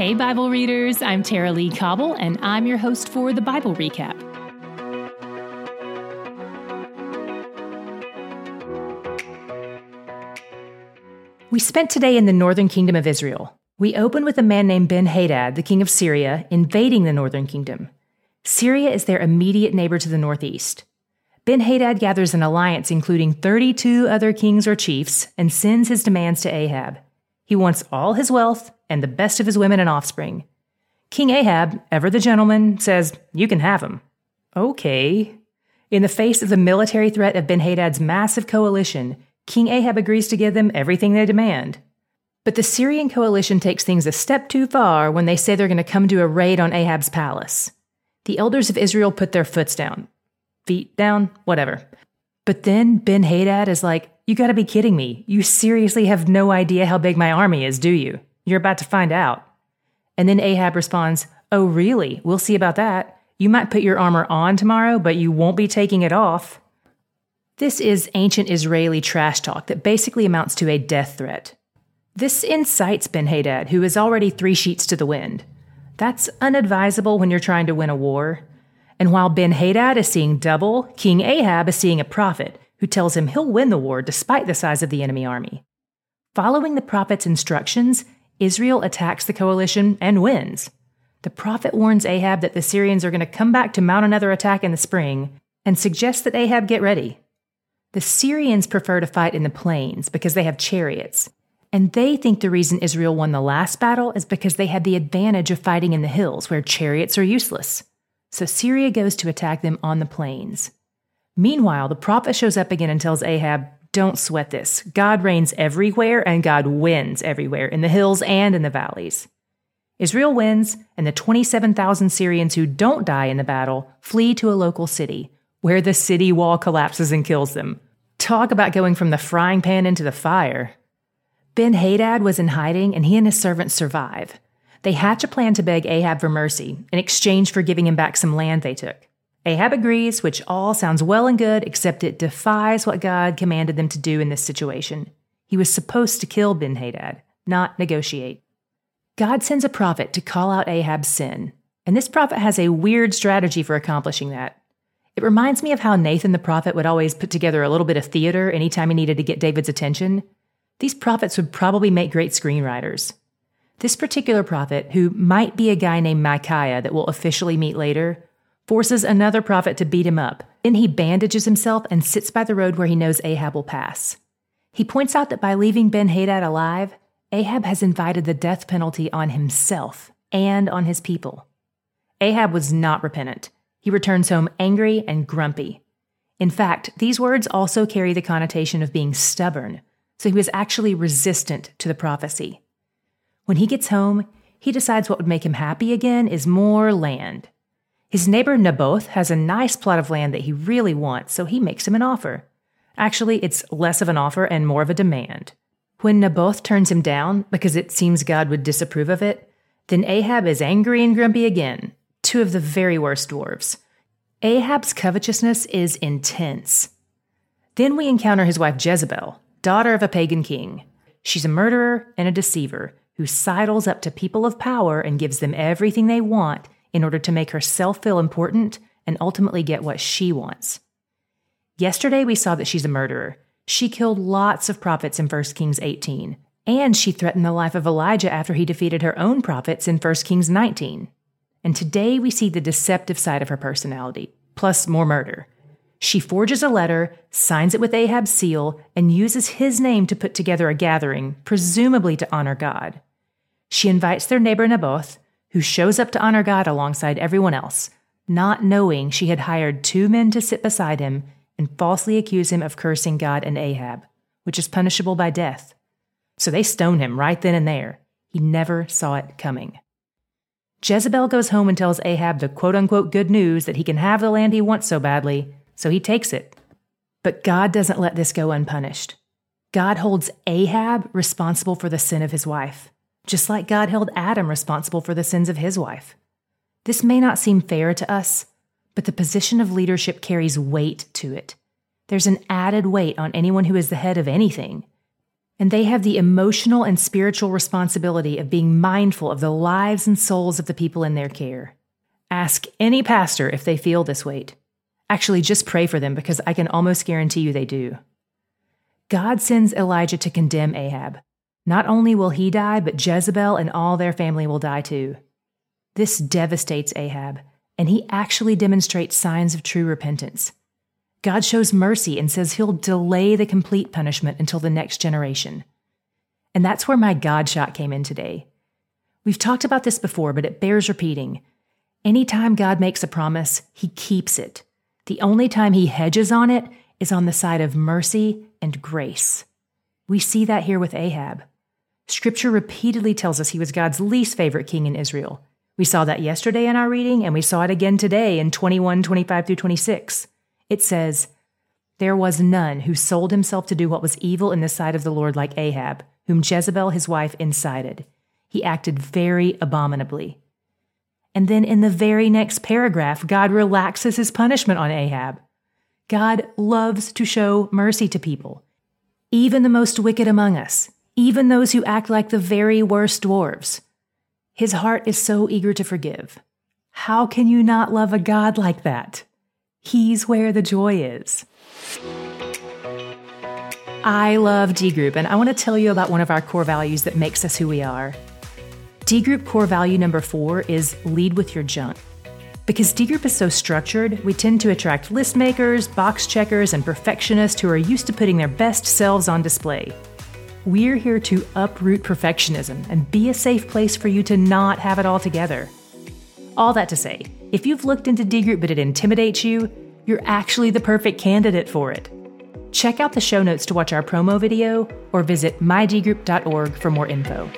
Hey, Bible readers, I'm Tara-Leigh Cobble, and I'm your host for the Bible Recap. We spent today in the northern kingdom of Israel. We opened with a man named Ben Hadad, the king of Syria, invading the northern kingdom. Syria is their immediate neighbor to the northeast. Ben Hadad gathers an alliance including 32 other kings or chiefs and sends his demands to Ahab. He wants all his wealth and the best of his women and offspring. King Ahab, ever the gentleman, says, You can have him. Okay. In the face of the military threat of Ben Hadad's massive coalition, King Ahab agrees to give them everything they demand. But the Syrian coalition takes things a step too far when they say they're going to come do a raid on Ahab's palace. The elders of Israel put their foots down. Feet down, whatever. But then Ben Hadad is like, You gotta be kidding me. You seriously have no idea how big my army is, do you? You're about to find out. And then Ahab responds, Oh, really? We'll see about that. You might put your armor on tomorrow, but you won't be taking it off. This is ancient Israeli trash talk that basically amounts to a death threat. This incites Ben Hadad, who is already three sheets to the wind. That's unadvisable when you're trying to win a war. And while Ben Hadad is seeing double, King Ahab is seeing a prophet who tells him he'll win the war despite the size of the enemy army. Following the prophet's instructions, Israel attacks the coalition and wins. The prophet warns Ahab that the Syrians are going to come back to mount another attack in the spring and suggests that Ahab get ready. The Syrians prefer to fight in the plains because they have chariots, and they think the reason Israel won the last battle is because they had the advantage of fighting in the hills where chariots are useless. So Syria goes to attack them on the plains. Meanwhile, the prophet shows up again and tells Ahab, Don't sweat this. God reigns everywhere and God wins everywhere, in the hills and in the valleys. Israel wins, and the 27,000 Syrians who don't die in the battle flee to a local city, where the city wall collapses and kills them. Talk about going from the frying pan into the fire. Ben Hadad was in hiding, and he and his servants survive. They hatch a plan to beg Ahab for mercy in exchange for giving him back some land they took. Ahab agrees, which all sounds well and good, except it defies what God commanded them to do in this situation. He was supposed to kill Ben Hadad, not negotiate. God sends a prophet to call out Ahab's sin, and this prophet has a weird strategy for accomplishing that. It reminds me of how Nathan the prophet would always put together a little bit of theater anytime he needed to get David's attention. These prophets would probably make great screenwriters. This particular prophet, who might be a guy named Micaiah that we'll officially meet later, forces another prophet to beat him up. Then he bandages himself and sits by the road where he knows Ahab will pass. He points out that by leaving Ben Hadad alive, Ahab has invited the death penalty on himself and on his people. Ahab was not repentant. He returns home angry and grumpy. In fact, these words also carry the connotation of being stubborn, so he was actually resistant to the prophecy. When he gets home, he decides what would make him happy again is more land. His neighbor Naboth has a nice plot of land that he really wants, so he makes him an offer. Actually, it's less of an offer and more of a demand. When Naboth turns him down because it seems God would disapprove of it, then Ahab is angry and grumpy again, two of the very worst dwarves. Ahab's covetousness is intense. Then we encounter his wife Jezebel, daughter of a pagan king. She's a murderer and a deceiver who sidles up to people of power and gives them everything they want in order to make herself feel important and ultimately get what she wants. Yesterday, we saw that she's a murderer. She killed lots of prophets in 1 Kings 18, and she threatened the life of Elijah after he defeated her own prophets in 1 Kings 19. And today, we see the deceptive side of her personality, plus more murder. She forges a letter, signs it with Ahab's seal, and uses his name to put together a gathering, presumably to honor God. She invites their neighbor Naboth, who shows up to honor God alongside everyone else, not knowing she had hired two men to sit beside him and falsely accuse him of cursing God and Ahab, which is punishable by death. So they stone him right then and there. He never saw it coming. Jezebel goes home and tells Ahab the quote unquote good news that he can have the land he wants so badly, so he takes it. But God doesn't let this go unpunished. God holds Ahab responsible for the sin of his wife, just like God held Adam responsible for the sins of his wife. This may not seem fair to us, but the position of leadership carries weight to it. There's an added weight on anyone who is the head of anything. And they have the emotional and spiritual responsibility of being mindful of the lives and souls of the people in their care. Ask any pastor if they feel this weight. Actually, just pray for them because I can almost guarantee you they do. God sends Elijah to condemn Ahab. Not only will he die, but Jezebel and all their family will die too. This devastates Ahab, and he actually demonstrates signs of true repentance. God shows mercy and says he'll delay the complete punishment until the next generation. And that's where my God shot came in today. We've talked about this before, but it bears repeating. Anytime God makes a promise, he keeps it. The only time he hedges on it is on the side of mercy and grace. We see that here with Ahab. Scripture repeatedly tells us he was God's least favorite king in Israel. We saw that yesterday in our reading, and we saw it again today in 21, 25 through 26. It says, There was none who sold himself to do what was evil in the sight of the Lord like Ahab, whom Jezebel his wife incited. He acted very abominably. And then in the very next paragraph, God relaxes his punishment on Ahab. God loves to show mercy to people, even the most wicked among us, even those who act like the very worst dwarves. His heart is so eager to forgive. How can you not love a God like that? He's where the joy is. I love D Group, and I want to tell you about one of our core values that makes us who we are. D Group core value number four is lead with your junk. Because D Group is so structured, we tend to attract list makers, box checkers, and perfectionists who are used to putting their best selves on display. We're here to uproot perfectionism and be a safe place for you to not have it all together. All that to say, if you've looked into D Group but it intimidates you, you're actually the perfect candidate for it. Check out the show notes to watch our promo video or visit mydgroup.org for more info.